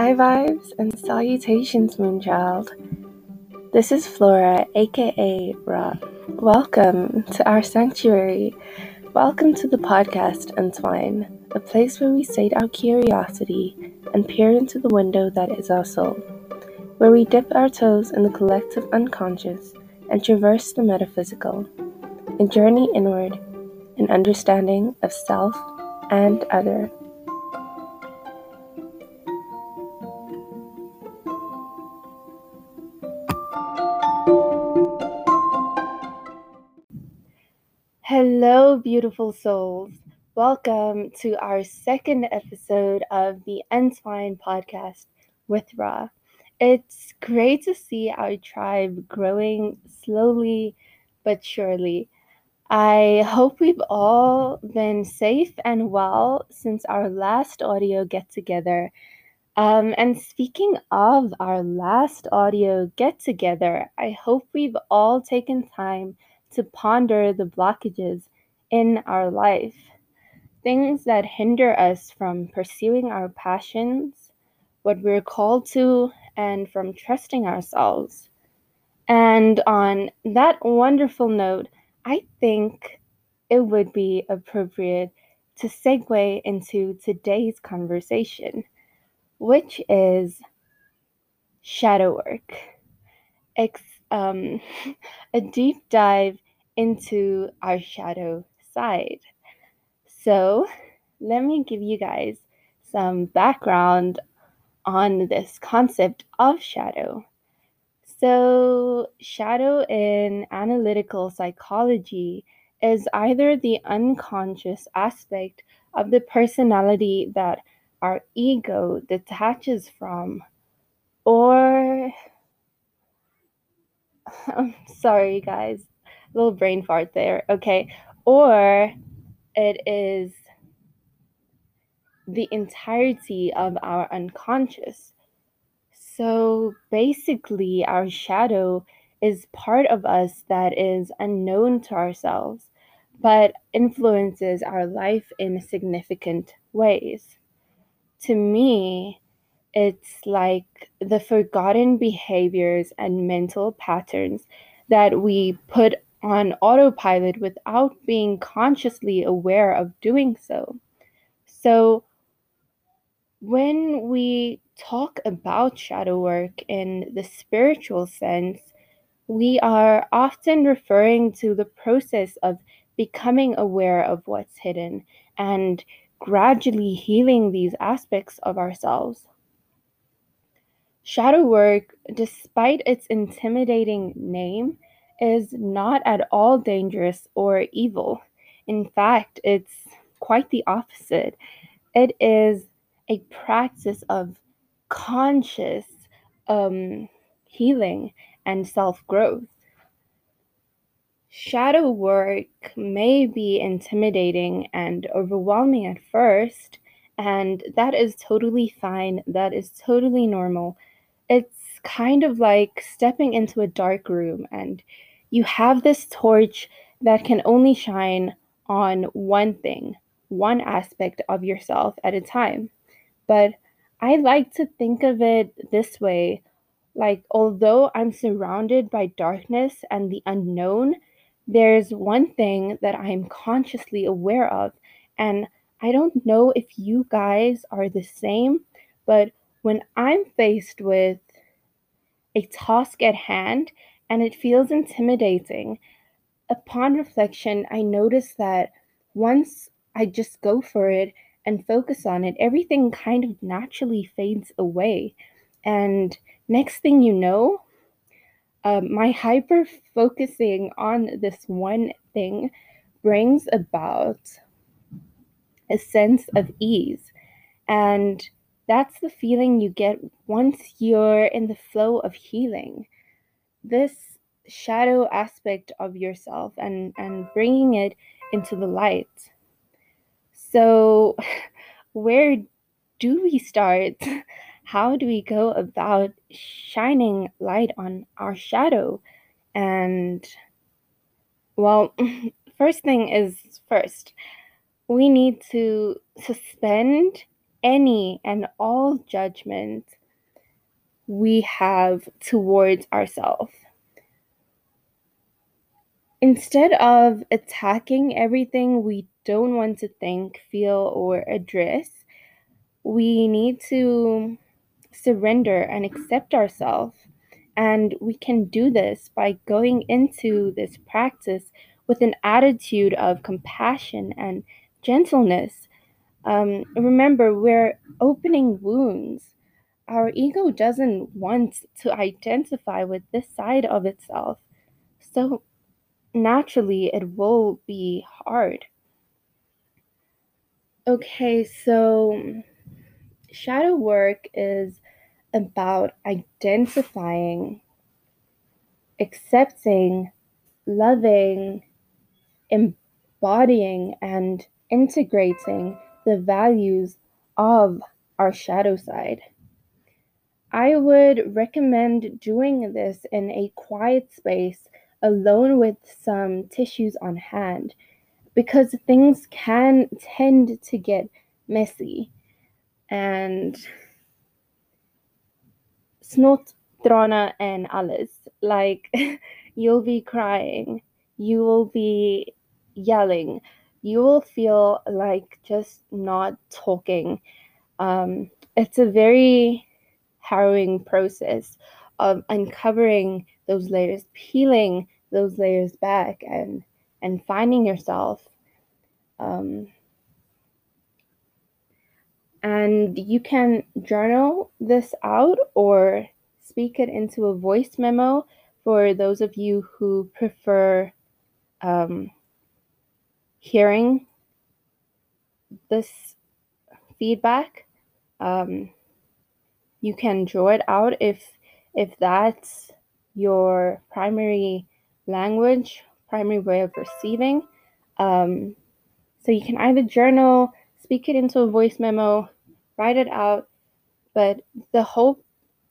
High vibes and salutations, Moonchild. This is Flora, aka Ra. Welcome to our sanctuary. Welcome to the podcast Entwine, a place where we sate our curiosity and peer into the window that is our soul, where we dip our toes in the collective unconscious and traverse the metaphysical, and journey inward in understanding of self and other. Hello, beautiful souls. Welcome to our second episode of the Entwine podcast with Ra. It's great to see our tribe growing slowly but surely. I hope we've all been safe and well since our last audio get together. Um, and speaking of our last audio get together, I hope we've all taken time to ponder the blockages in our life, things that hinder us from pursuing our passions, what we're called to, and from trusting ourselves. And on that wonderful note, I think it would be appropriate to segue into today's conversation, which is shadow work. Ex- um, a deep dive into our shadow side. So, let me give you guys some background on this concept of shadow. So, shadow in analytical psychology is either the unconscious aspect of the personality that our ego detaches from, or I'm sorry, guys, little brain fart there. Okay, or it is the entirety of our unconscious. So basically, our shadow is part of us that is unknown to ourselves, but influences our life in significant ways. To me, it's like the forgotten behaviors and mental patterns that we put on autopilot without being consciously aware of doing so. So, when we talk about shadow work in the spiritual sense, we are often referring to the process of becoming aware of what's hidden and gradually healing these aspects of ourselves. Shadow work, despite its intimidating name, is not at all dangerous or evil. In fact, it's quite the opposite. It is a practice of conscious um, healing and self growth. Shadow work may be intimidating and overwhelming at first, and that is totally fine. That is totally normal. It's kind of like stepping into a dark room and you have this torch that can only shine on one thing, one aspect of yourself at a time. But I like to think of it this way like, although I'm surrounded by darkness and the unknown, there's one thing that I'm consciously aware of. And I don't know if you guys are the same, but when I'm faced with a task at hand and it feels intimidating, upon reflection, I notice that once I just go for it, and focus on it, everything kind of naturally fades away. And next thing you know, um, my hyper focusing on this one thing brings about a sense of ease. And that's the feeling you get once you're in the flow of healing. This shadow aspect of yourself and, and bringing it into the light. So, where do we start? How do we go about shining light on our shadow? And, well, first thing is first, we need to suspend any and all judgment we have towards ourselves. Instead of attacking everything we don't want to think, feel, or address, we need to surrender and accept ourselves. And we can do this by going into this practice with an attitude of compassion and gentleness. Um, remember, we're opening wounds. Our ego doesn't want to identify with this side of itself. So naturally, it will be hard. Okay, so shadow work is about identifying, accepting, loving, embodying, and integrating the values of our shadow side. I would recommend doing this in a quiet space alone with some tissues on hand because things can tend to get messy and snot drana and alles like you'll be crying you will be yelling you will feel like just not talking. Um, it's a very harrowing process of uncovering those layers peeling those layers back and and finding yourself um, and you can journal this out or speak it into a voice memo for those of you who prefer um, hearing this feedback. Um, you can draw it out if if that's your primary language, primary way of receiving. Um, so you can either journal, speak it into a voice memo, write it out, but the whole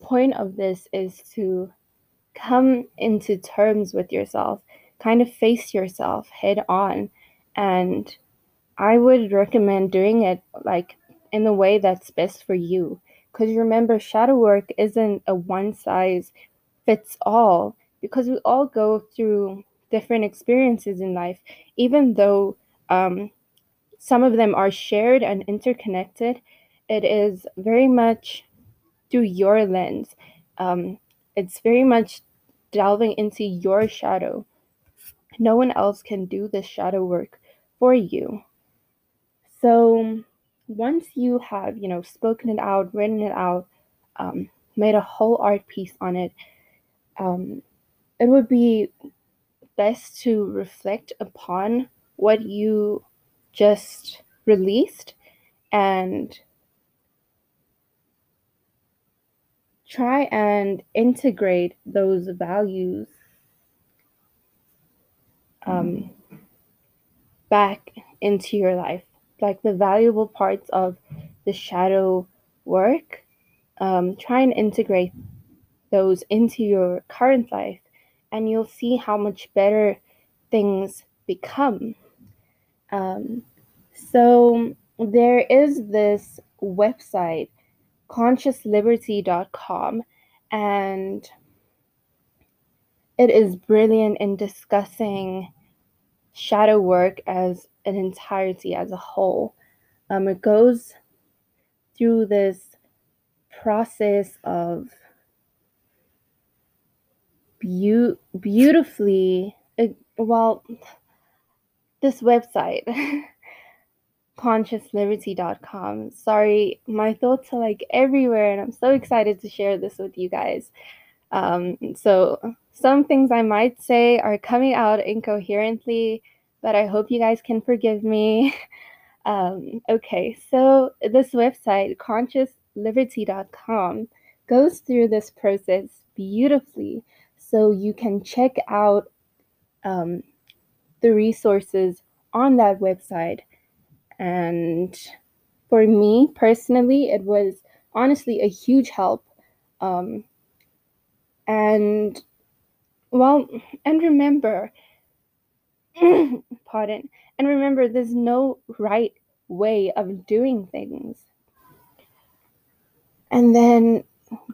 point of this is to come into terms with yourself, kind of face yourself head on. And I would recommend doing it like in the way that's best for you. Because remember, shadow work isn't a one size fits all because we all go through different experiences in life, even though um, some of them are shared and interconnected. It is very much through your lens. Um, it's very much delving into your shadow. No one else can do this shadow work for you. So once you have, you know, spoken it out, written it out, um, made a whole art piece on it, um, it would be best to reflect upon what you just released and try and integrate those values um, back into your life like the valuable parts of the shadow work um, try and integrate those into your current life and you'll see how much better things become. Um, so there is this website consciousliberty.com and it is brilliant in discussing shadow work as an entirety as a whole um, it goes through this process of be- beautifully well this website consciousliberty.com. Sorry, my thoughts are like everywhere, and I'm so excited to share this with you guys. Um, so, some things I might say are coming out incoherently, but I hope you guys can forgive me. Um, okay, so this website, consciousliberty.com, goes through this process beautifully so you can check out um, the resources on that website and for me personally, it was honestly a huge help. Um, and well, and remember, pardon, and remember, there's no right way of doing things. And then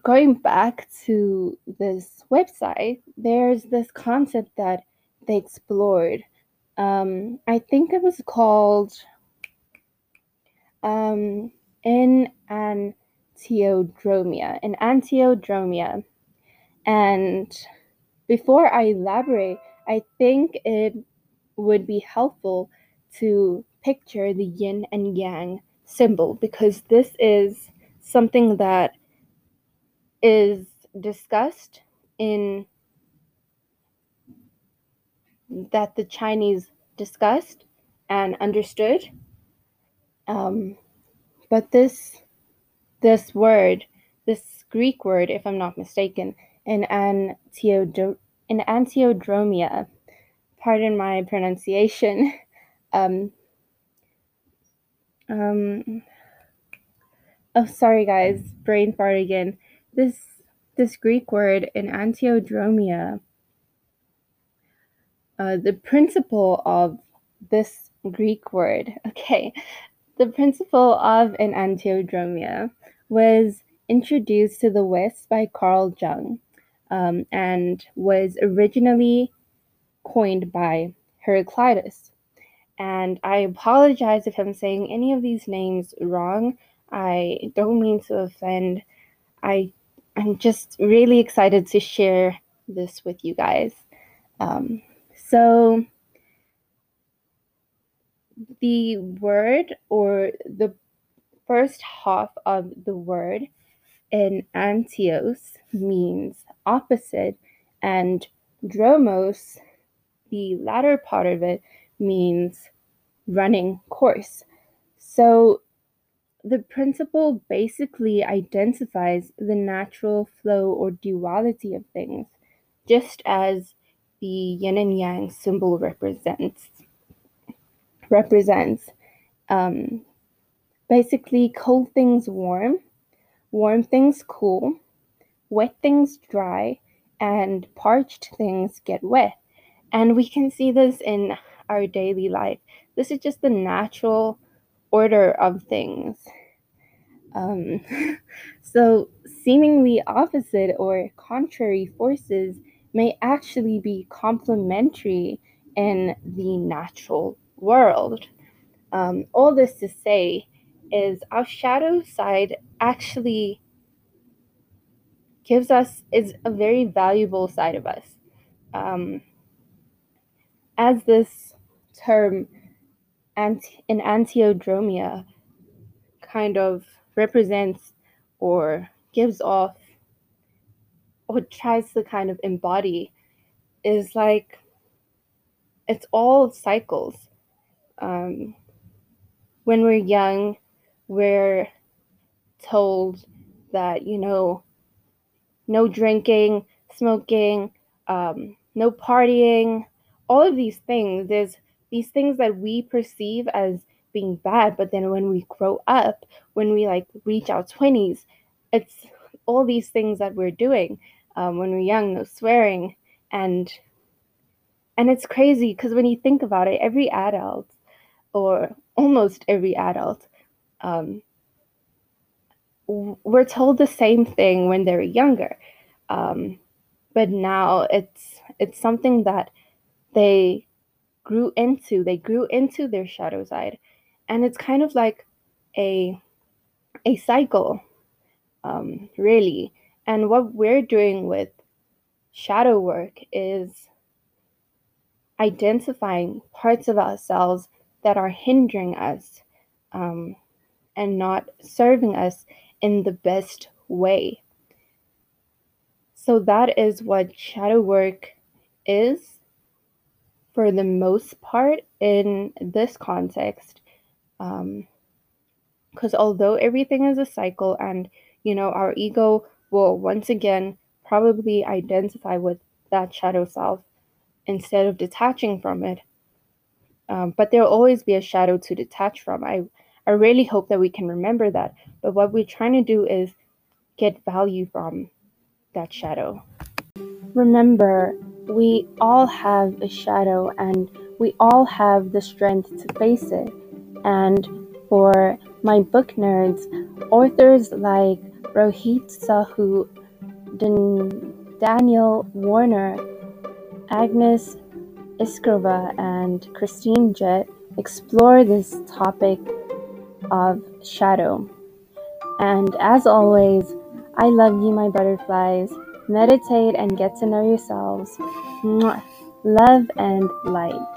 going back to this website, there's this concept that they explored. Um, I think it was called um, enantiodromia. Enantiodromia. And before I elaborate, I think it would be helpful to picture the yin and yang symbol because this is something that is discussed in that the Chinese discussed and understood. Um, but this this word, this Greek word, if I'm not mistaken, in antiodo- in antiodromia, pardon my pronunciation, um, um, oh sorry guys, brain fart again. This this Greek word in antiodromia, uh, the principle of this Greek word, okay, the principle of an antiodromia was introduced to the West by Carl Jung um, and was originally coined by Heraclitus. And I apologize if I'm saying any of these names wrong. I don't mean to offend. I I'm just really excited to share this with you guys. Um, so the word or the first half of the word in antios means opposite, and dromos, the latter part of it, means running course. So the principle basically identifies the natural flow or duality of things, just as the yin and yang symbol represents. Represents um, basically cold things warm, warm things cool, wet things dry, and parched things get wet. And we can see this in our daily life. This is just the natural order of things. Um, so, seemingly opposite or contrary forces may actually be complementary in the natural world. Um, all this to say is our shadow side actually gives us is a very valuable side of us. Um, as this term anti, in antiodromia kind of represents or gives off or tries to kind of embody is like it's all cycles. Um, when we're young, we're told that, you know, no drinking, smoking, um, no partying, all of these things. There's these things that we perceive as being bad, but then when we grow up, when we like reach our 20s, it's all these things that we're doing um, when we're young, no swearing, and and it's crazy because when you think about it, every adult, or almost every adult, um, we're told the same thing when they're younger, um, but now it's it's something that they grew into. They grew into their shadow side, and it's kind of like a a cycle, um, really. And what we're doing with shadow work is identifying parts of ourselves that are hindering us um, and not serving us in the best way. So, that is what shadow work is for the most part in this context. Because um, although everything is a cycle, and you know, our ego will once again probably identify with that shadow self instead of detaching from it. Um, but there'll always be a shadow to detach from. I, I really hope that we can remember that. But what we're trying to do is get value from that shadow. Remember, we all have a shadow and we all have the strength to face it. And for my book nerds, authors like Rohit Sahu, Dan- Daniel Warner, Agnes Iskrova, and Christine Jett explore this topic of shadow. And as always, I love you, my butterflies. Meditate and get to know yourselves. Love and light.